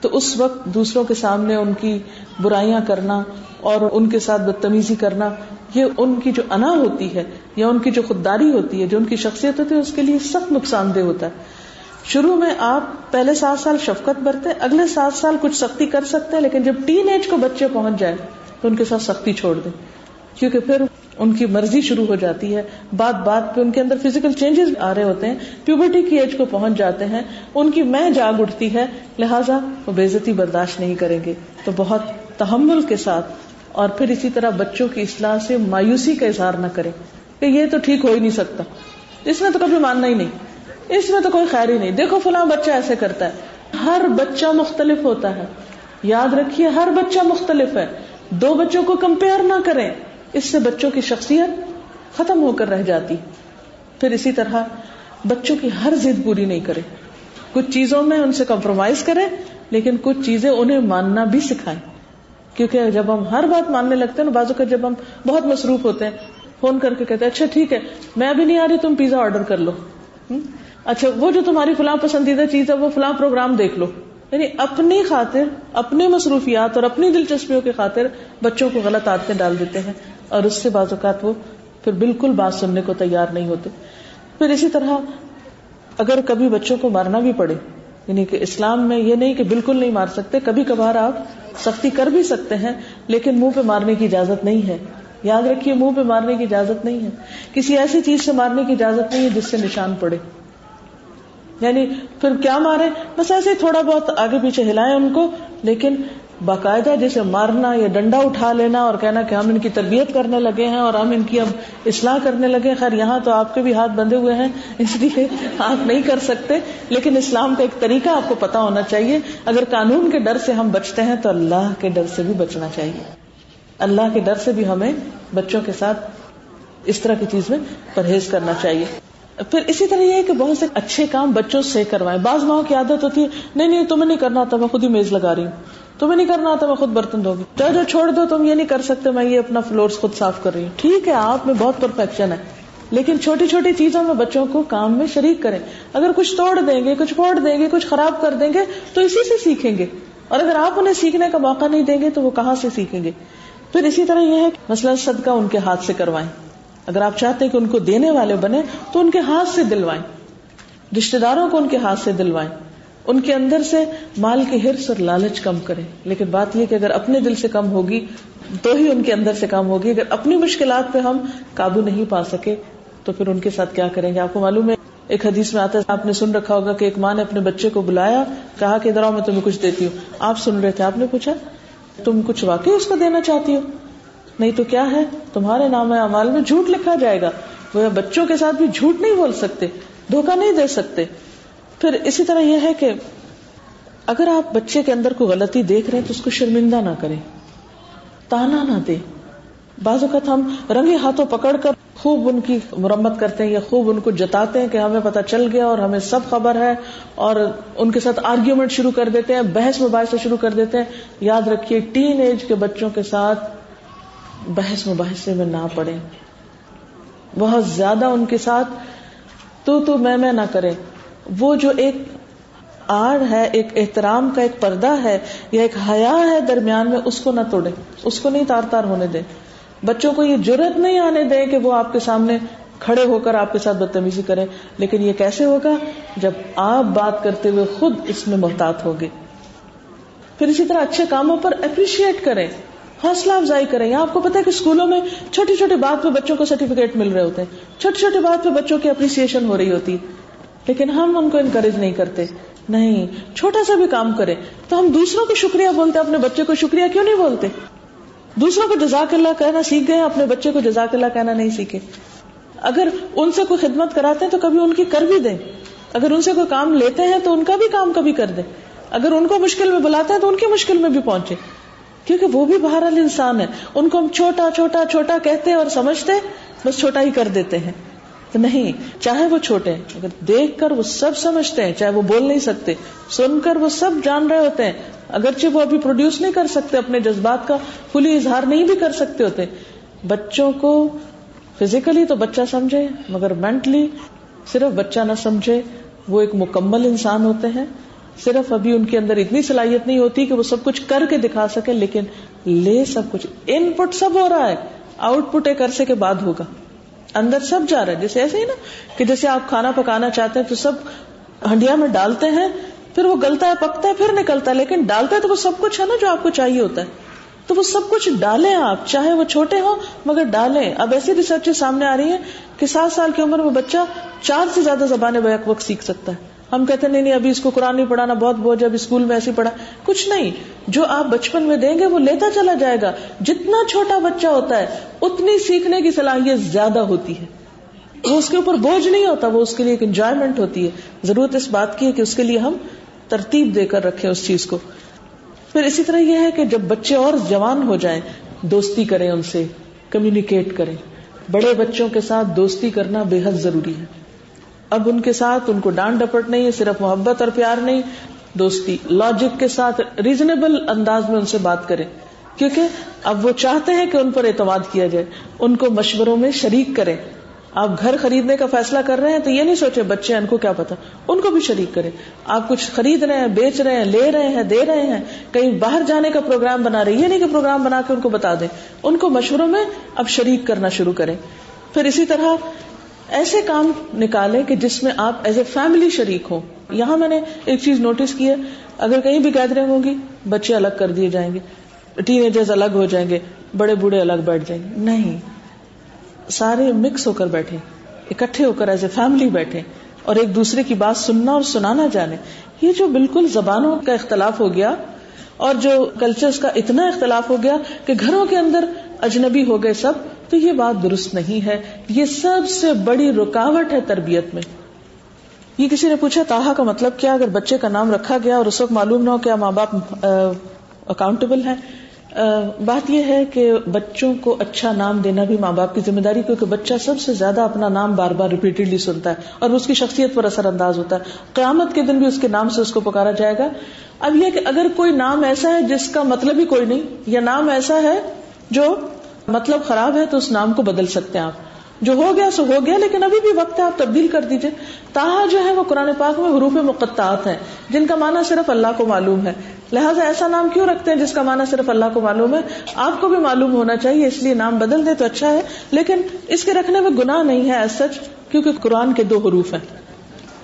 تو اس وقت دوسروں کے سامنے ان کی برائیاں کرنا اور ان کے ساتھ بدتمیزی کرنا، یہ ان کی جو انا ہوتی ہے یا ان کی جو خودداری ہوتی ہے، جو ان کی شخصیت ہوتی ہے اس کے لیے سخت نقصان دہ ہوتا ہے۔ شروع میں آپ پہلے سات سال شفقت برتے، اگلے سات سال کچھ سختی کر سکتے ہیں لیکن جب ٹین ایج کو بچے پہنچ جائے تو ان کے ساتھ سختی چھوڑ دیں۔ کیونکہ پھر ان کی مرضی شروع ہو جاتی ہے۔ بات بات پہ ان کے اندر فزیکل چینجز آ رہے ہوتے ہیں۔ پیوبرٹی کی ایج کو پہنچ جاتے ہیں۔ ان کی میں جاگ اٹھتی ہے۔ لہٰذا وہ بےزتی برداشت نہیں کریں گے۔ تو بہت تحمل کے ساتھ اور پھر اسی طرح بچوں کی اصلاح سے مایوسی کا اظہار نہ کریں کہ یہ تو ٹھیک ہو ہی نہیں سکتا۔ اس میں تو کبھی ماننا ہی نہیں۔ اس میں تو کوئی خیر ہی نہیں۔ دیکھو فلاں بچہ ایسے کرتا ہے۔ ہر بچہ مختلف ہوتا ہے۔ یاد رکھیے، ہر بچہ مختلف ہے۔ دو بچوں کو کمپیئر نہ کریں۔ اس سے بچوں کی شخصیت ختم ہو کر رہ جاتی۔ پھر اسی طرح بچوں کی ہر ضد پوری نہیں کرے کچھ چیزوں میں ان سے کمپرومائز کرے لیکن کچھ چیزیں انہیں ماننا بھی سکھائیں۔ کیونکہ جب ہم ہر بات ماننے لگتے ہیں نا بازو کا جب ہم بہت مصروف ہوتے ہیں، فون کر کے کہتے ہیں اچھا ٹھیک ہے، میں ابھی نہیں آ رہی، تم پیزا آرڈر کر لو۔ اچھا وہ جو تمہاری فلاں پسندیدہ چیز ہے، وہ فلاں پروگرام دیکھ لو۔ یعنی اپنی خاطر، اپنی مصروفیات اور اپنی دلچسپیوں کی خاطر بچوں کو غلط عادتیں ڈال دیتے ہیں۔ اور اس سے بعض اوقات وہ پھر بالکل بات سننے کو تیار نہیں ہوتے۔ پھر اسی طرح اگر کبھی بچوں کو مارنا بھی پڑے یعنی کہ اسلام میں یہ نہیں کہ بالکل نہیں مار سکتے، کبھی کبھار آپ سختی کر بھی سکتے ہیں، لیکن منہ پہ مارنے کی اجازت نہیں ہے۔ یاد رکھیے، منہ پہ مارنے کی اجازت نہیں ہے۔ کسی ایسی چیز سے مارنے کی اجازت نہیں ہے جس سے نشان پڑے۔ یعنی پھر کیا مارے؟ بس ایسے تھوڑا بہت آگے پیچھے ہلائے ان کو، لیکن باقاعدہ جیسے مارنا یا ڈنڈا اٹھا لینا اور کہنا کہ ہم ان کی تربیت کرنے لگے ہیں اور ہم ان کی اب اصلاح کرنے لگے خیر یہاں تو آپ کے بھی ہاتھ بندھے ہوئے ہیں، اس لیے آپ نہیں کر سکتے، لیکن اسلام کا ایک طریقہ آپ کو پتا ہونا چاہیے، اگر قانون کے ڈر سے ہم بچتے ہیں تو اللہ کے ڈر سے بھی بچنا چاہیے۔ اللہ کے ڈر سے بھی ہمیں بچوں کے ساتھ اس طرح کی چیز میں پرہیز کرنا چاہیے۔ پھر اسی طرح یہ ہے کہ بہت سے اچھے کام بچوں سے کروائیں۔ بعض ماں کی عادت ہوتی ہے، نہیں نہیں، تمہیں نہیں کرنا تھا، میں خود ہی میز لگا رہی ہوں۔ تمہیں نہیں کرنا تھا، میں خود برتن دوں گی۔ جو جو چھوڑ دو، تم یہ نہیں کر سکتے، میں یہ اپنا فلور خود صاف کر رہی ہوں۔ ٹھیک ہے، آپ میں بہت پرفیکشن ہے، لیکن چھوٹی چھوٹی چیزوں میں بچوں کو کام میں شریک کریں۔ اگر کچھ توڑ دیں گے، کچھ پھوڑ دیں گے، کچھ خراب کر دیں گے، تو اسی سے سیکھیں گے۔ اور اگر آپ انہیں سیکھنے کا موقع نہیں دیں گے، تو وہ کہاں سے سیکھیں گے؟ پھر اسی طرح یہ ہے مسئلہ صدقہ ان کے ہاتھ سے کروائیں۔ اگر آپ چاہتے ہیں کہ ان کو دینے والے بنے تو ان کے ہاتھ سے دلوائیں۔ رشتے داروں کو ان کے ہاتھ سے دلوائیں۔ ان کے اندر سے مال کی ہرس اور لالچ کم کریں۔ لیکن بات یہ کہ اگر اپنے دل سے کم ہوگی تو ہی ان کے اندر سے کم ہوگی۔ اگر اپنی مشکلات پہ ہم قابو نہیں پا سکے تو پھر ان کے ساتھ کیا کریں گے؟ آپ کو معلوم ہے، ایک حدیث میں آتا ہے، آپ نے سن رکھا ہوگا کہ ایک ماں نے اپنے بچے کو بلایا، کہا کہ ادھر میں تمہیں کچھ دیتی ہوں۔ آپ سن رہے تھے، آپ نے پوچھا، تم کچھ واقعی اس کو دینا چاہتی ہو؟ نہیں تو کیا ہے؟ تمہارے نام امال میں جھوٹ لکھا جائے گا۔ وہ بچوں کے ساتھ بھی جھوٹ نہیں بول سکتے دھوکا نہیں دے سکتے۔ پھر اسی طرح یہ ہے کہ اگر آپ بچے کے اندر کوئی غلطی دیکھ رہے ہیں تو اس کو شرمندہ نہ کریں۔ تانا نہ دے بعض اوقات ہم رنگے ہاتھوں پکڑ کر خوب ان کی مرمت کرتے ہیں یا خوب ان کو جتاتے ہیں کہ ہمیں پتا چل گیا اور ہمیں سب خبر ہے اور ان کے ساتھ آرگیومنٹ شروع کر دیتے ہیں، بحث مباحث شروع کر دیتے ہیں۔ یاد رکھیے، ٹین ایج کے بچوں کے ساتھ بحث مباحثے میں نہ پڑے۔ بہت زیادہ ان کے ساتھ تو تو میں میں نہ کرے۔ وہ جو ایک آڑ ہے، ایک احترام کا ایک پردہ ہے یا ایک حیا ہے درمیان میں، اس کو نہ توڑے۔ اس کو نہیں تار تار ہونے دے۔ بچوں کو یہ ضرورت نہیں آنے دے کہ وہ آپ کے سامنے کھڑے ہو کر آپ کے ساتھ بدتمیزی کریں۔ لیکن یہ کیسے ہوگا؟ جب آپ بات کرتے ہوئے خود اس میں محتاط ہوگے۔ پھر اسی طرح اچھے کاموں پر اپریشیٹ کریں۔ حوصلہ افزائی کریں۔ آپ کو پتا ہے کہ اسکولوں میں چھوٹی چھوٹی بات پہ بچوں کو سرٹیفکیٹ مل رہے ہوتے ہیں۔ چھوٹی چھوٹی بات پہ بچوں کی اپریسیشن ہو رہی ہوتی۔ لیکن ہم ان کو انکریج نہیں کرتے۔ نہیں، چھوٹا سا بھی کام کرے تو ہم دوسروں کو شکریہ بولتے اپنے بچے کو شکریہ کیوں نہیں بولتے؟ دوسروں کو جزاک اللہ کہنا سیکھ گئے، اپنے بچے کو جزاک اللہ کہنا نہیں سیکھے۔ اگر ان سے کوئی خدمت کراتے ہیں تو کبھی ان کی کر بھی دیں۔ اگر ان سے کوئی کام لیتے ہیں تو ان کا بھی کام کبھی کر دیں۔ اگر ان کو مشکل میں بلاتے ہیں تو ان کی مشکل میں بھی پہنچے۔ کیونکہ وہ بھی بہرحال انسان ہے۔ ان کو ہم چھوٹا چھوٹا چھوٹا کہتے اور سمجھتے، بس چھوٹا ہی کر دیتے ہیں۔ تو نہیں، چاہے وہ چھوٹے اگر دیکھ کر وہ سب سمجھتے ہیں، چاہے وہ بول نہیں سکتے، سن کر وہ سب جان رہے ہوتے ہیں۔ اگرچہ وہ ابھی پروڈیوس نہیں کر سکتے اپنے جذبات کا، کھلی اظہار نہیں بھی کر سکتے ہوتے۔ بچوں کو فزیکلی تو بچہ سمجھے، مگر مینٹلی صرف بچہ نہ سمجھے، وہ ایک مکمل انسان ہوتے ہیں۔ صرف ابھی ان کے اندر اتنی صلاحیت نہیں ہوتی کہ وہ سب کچھ کر کے دکھا سکے لیکن لے سب کچھ۔ ان پٹ سب ہو رہا ہے۔ آؤٹ پٹ ایک عرصے کے بعد ہوگا۔ اندر سب جا رہا ہے۔ جیسے ایسے ہی نا کہ جیسے آپ کھانا پکانا چاہتے ہیں تو سب ہنڈیا میں ڈالتے ہیں، پھر وہ گلتا ہے، پکتا ہے، پھر نکلتا ہے، لیکن ڈالتا ہے تو وہ سب کچھ ہے نا جو آپ کو چاہیے ہوتا ہے۔ تو وہ سب کچھ ڈالیں آپ، چاہے وہ چھوٹے ہوں، مگر ڈالیں۔ اب ایسی ریسرچ سامنے آ رہی ہے کہ سات سال کی عمر میں بچہ چار سے زیادہ زبانیں بیک وقت سیکھ سکتا ہے۔ ہم کہتے نہیں نہیں، ابھی اس کو قرآن نہیں پڑھانا، بہت بوجھ ابھی اسکول میں ایسے پڑھا۔ کچھ نہیں، جو آپ بچپن میں دیں گے وہ لیتا چلا جائے گا۔ جتنا چھوٹا بچہ ہوتا ہے، اتنی سیکھنے کی صلاحیت زیادہ ہوتی ہے۔ وہ اس کے اوپر بوجھ نہیں ہوتا، وہ اس کے لیے ایک انجوائےمنٹ ہوتی ہے۔ ضرورت اس بات کی ہے کہ اس کے لیے ہم ترتیب دے کر رکھیں اس چیز کو۔ پھر اسی طرح یہ ہے کہ جب بچے اور جوان ہو جائیں، دوستی کریں ان سے کمیونیکیٹ کریں۔ بڑے بچوں کے ساتھ دوستی کرنا بے حد ضروری ہے۔ اب ان کے ساتھ ان کو ڈانٹ ڈپٹ نہیں، صرف محبت اور پیار نہیں، دوستی لاجک کے ساتھ ریزنیبل انداز میں ان سے بات کریں، کیونکہ اب وہ چاہتے ہیں کہ ان پر اعتماد کیا جائے، ان کو مشوروں میں شریک کریں، آپ گھر خریدنے کا فیصلہ کر رہے ہیں تو یہ نہیں سوچے بچے ان کو کیا پتا، ان کو بھی شریک کریں، آپ کچھ خرید رہے ہیں، بیچ رہے ہیں، لے رہے ہیں، دے رہے ہیں، کہیں باہر جانے کا پروگرام بنا رہے یہ نہیں کہ پروگرام بنا کے ان کو بتا دیں، ان کو مشوروں میں اب شریک کرنا شروع کریں، پھر اسی طرح ایسے کام نکالے کہ جس میں آپ ایز اے فیملی شریک ہوں۔ یہاں میں نے ایک چیز نوٹس کی ہے، اگر کہیں بھی گیدرنگ ہوگی، بچے الگ کر دیے جائیں گے ٹین ایجرز الگ ہو جائیں گے، بڑے بوڑھے الگ بیٹھ جائیں گے۔ نہیں، سارے مکس ہو کر بیٹھے اکٹھے ہو کر ایز اے فیملی بیٹھے اور ایک دوسرے کی بات سننا اور سنانا جانے یہ جو بالکل زبانوں کا اختلاف ہو گیا اور جو کلچر کا اتنا اختلاف ہو گیا کہ گھروں کے اندر اجنبی ہو گئے سب، تو یہ بات درست نہیں ہے۔ یہ سب سے بڑی رکاوٹ ہے تربیت میں۔ یہ کسی نے پوچھا تاہا کا مطلب کیا؟ اگر بچے کا نام رکھا گیا اور اس وقت معلوم نہ ہو کیا ماں باپ اکاؤنٹیبل ہے بات یہ ہے کہ بچوں کو اچھا نام دینا بھی ماں باپ کی ذمہ داری، کیونکہ بچہ سب سے زیادہ اپنا نام بار بار ریپیٹڈلی سنتا ہے اور اس کی شخصیت پر اثر انداز ہوتا ہے۔ قیامت کے دن بھی اس کے نام سے اس کو پکارا جائے گا۔ اب یہ کہ اگر کوئی نام ایسا ہے جس کا مطلب ہی کوئی نہیں، یا نام ایسا ہے جو مطلب خراب ہے تو اس نام کو بدل سکتے ہیں آپ۔ جو ہو گیا سو ہو گیا، لیکن ابھی بھی وقت ہے، آپ تبدیل کر دیجیے تاہا جو ہے وہ قرآن پاک میں حروف مقطعات ہیں، جن کا معنی صرف اللہ کو معلوم ہے۔ لہٰذا ایسا نام کیوں رکھتے ہیں جس کا معنی صرف اللہ کو معلوم ہے؟ آپ کو بھی معلوم ہونا چاہیے، اس لیے نام بدل دے تو اچھا ہے، لیکن اس کے رکھنے میں گناہ نہیں ہے ایز سچ کیونکہ قرآن کے دو حروف ہیں۔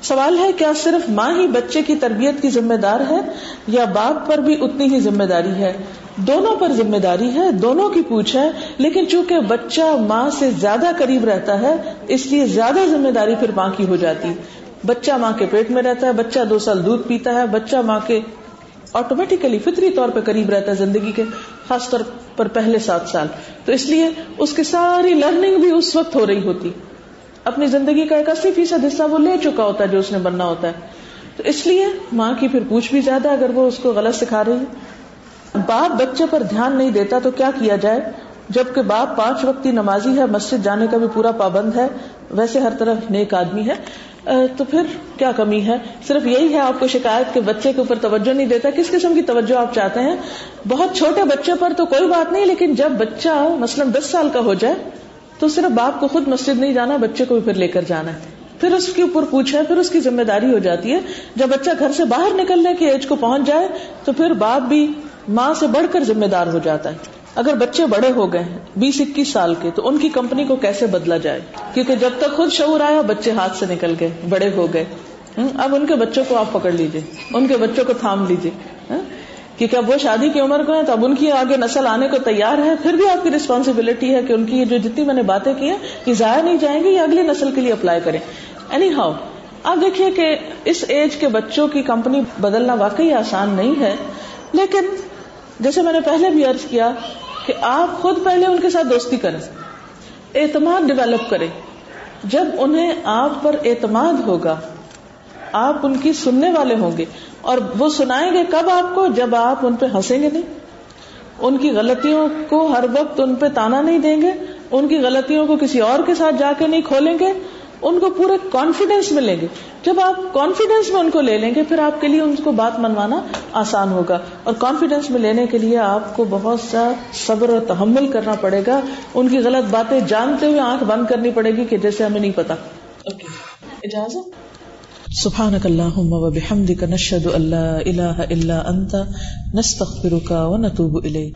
سوال ہے کیا صرف ماں ہی بچے کی تربیت کی ذمہ دار ہے یا باپ پر بھی اتنی ہی ذمہ داری ہے؟ دونوں پر ذمہ داری ہے، دونوں کی پوچھ ہے، لیکن چونکہ بچہ ماں سے زیادہ قریب رہتا ہے، اس لیے زیادہ ذمہ داری پھر ماں کی ہو جاتی۔ بچہ ماں کے پیٹ میں رہتا ہے، بچہ دو سال دودھ پیتا ہے، بچہ ماں کے آٹومیٹیکلی فطری طور پہ قریب رہتا ہے زندگی کے، خاص طور پر پہلے سات سال۔ تو اس لیے اس کی ساری لرننگ بھی اس وقت ہو رہی ہوتی۔ اپنی زندگی کا ایک اسی فیصد حصہ وہ لے چکا ہوتا ہے جو اس نے بننا ہوتا ہے۔ تو اس لیے ماں کی پھر پوچھ بھی زیادہ اگر وہ اس کو غلط سکھا رہی ہے۔ باپ بچے پر دھیان نہیں دیتا تو کیا کیا جائے؟ جبکہ باپ پانچ وقتی نمازی ہے، مسجد جانے کا بھی پورا پابند ہے۔ ویسے ہر طرف نیک آدمی ہے۔ تو پھر کیا کمی ہے؟ صرف یہی ہے آپ کو شکایت کہ بچے کے اوپر توجہ نہیں دیتا۔ کس قسم کی توجہ آپ چاہتے ہیں؟ بہت چھوٹے بچے پر تو کوئی بات نہیں، لیکن جب بچہ مثلاً دس سال کا ہو جائے تو صرف باپ کو خود مسجد نہیں جانا، بچے کو بھی پھر لے کر جانا ہے۔ پھر اس کے اوپر پوچھے پھر اس کی ذمہ داری ہو جاتی ہے۔ جب بچہ گھر سے باہر نکلنے کی ایج کو پہنچ جائے، تو پھر باپ بھی ماں سے بڑھ کر ذمہ دار ہو جاتا ہے۔ اگر بچے بڑے ہو گئے بیس اکیس سال کے، تو ان کی کمپنی کو کیسے بدلا جائے؟ کیونکہ جب تک خود شعور آیا، بچے ہاتھ سے نکل گئے، بڑے ہو گئے۔ اب ان کے بچوں کو آپ پکڑ لیجیے ان کے بچوں کو تھام لیجیے کیونکہ اب وہ شادی کی عمر کو ہے تو اب ان کی آگے نسل آنے کو تیار ہے، پھر بھی آپ کی ریسپانسبلٹی ہے کہ ان کی جو جتنی میں نے باتیں کی ہیں، یہ ضائع نہیں جائیں گی یہ اگلی نسل کے لیے اپلائی کریں۔ اینی ہاؤ آپ دیکھیے کہ اس ایج کے بچوں کی کمپنی بدلنا واقعی آسان نہیں ہے، لیکن جیسے میں نے پہلے بھی ارض کیا کہ آپ خود پہلے ان کے ساتھ دوستی کریں، اعتماد ڈیولپ کریں۔ جب انہیں آپ پر اعتماد ہوگا آپ ان کی سننے والے ہوں گے اور وہ سنائیں گے کب آپ کو؟ جب آپ ان پہ ہنسیں گے نہیں۔ ان کی غلطیوں کو ہر وقت ان پہ تانا نہیں دیں گے، ان کی غلطیوں کو کسی اور کے ساتھ جا کے نہیں کھولیں گے، ان کو پورے کانفیڈینس میں لیں گے۔ جب آپ کانفیڈینس میں ان کو لے لیں گے، پھر آپ کے لیے ان کو بات منوانا آسان ہوگا۔ اور کانفیڈینس میں لینے کے لیے آپ کو بہت سا صبر اور تحمل کرنا پڑے گا۔ ان کی غلط باتیں جانتے ہوئے آنکھ بند کرنی پڑے گی کہ جیسے ہمیں نہیں پتا۔ اجازت؟ سبحانك اللهم وبحمدك نشهد ان لا اله الا انت نستغفرك ونتوب اليك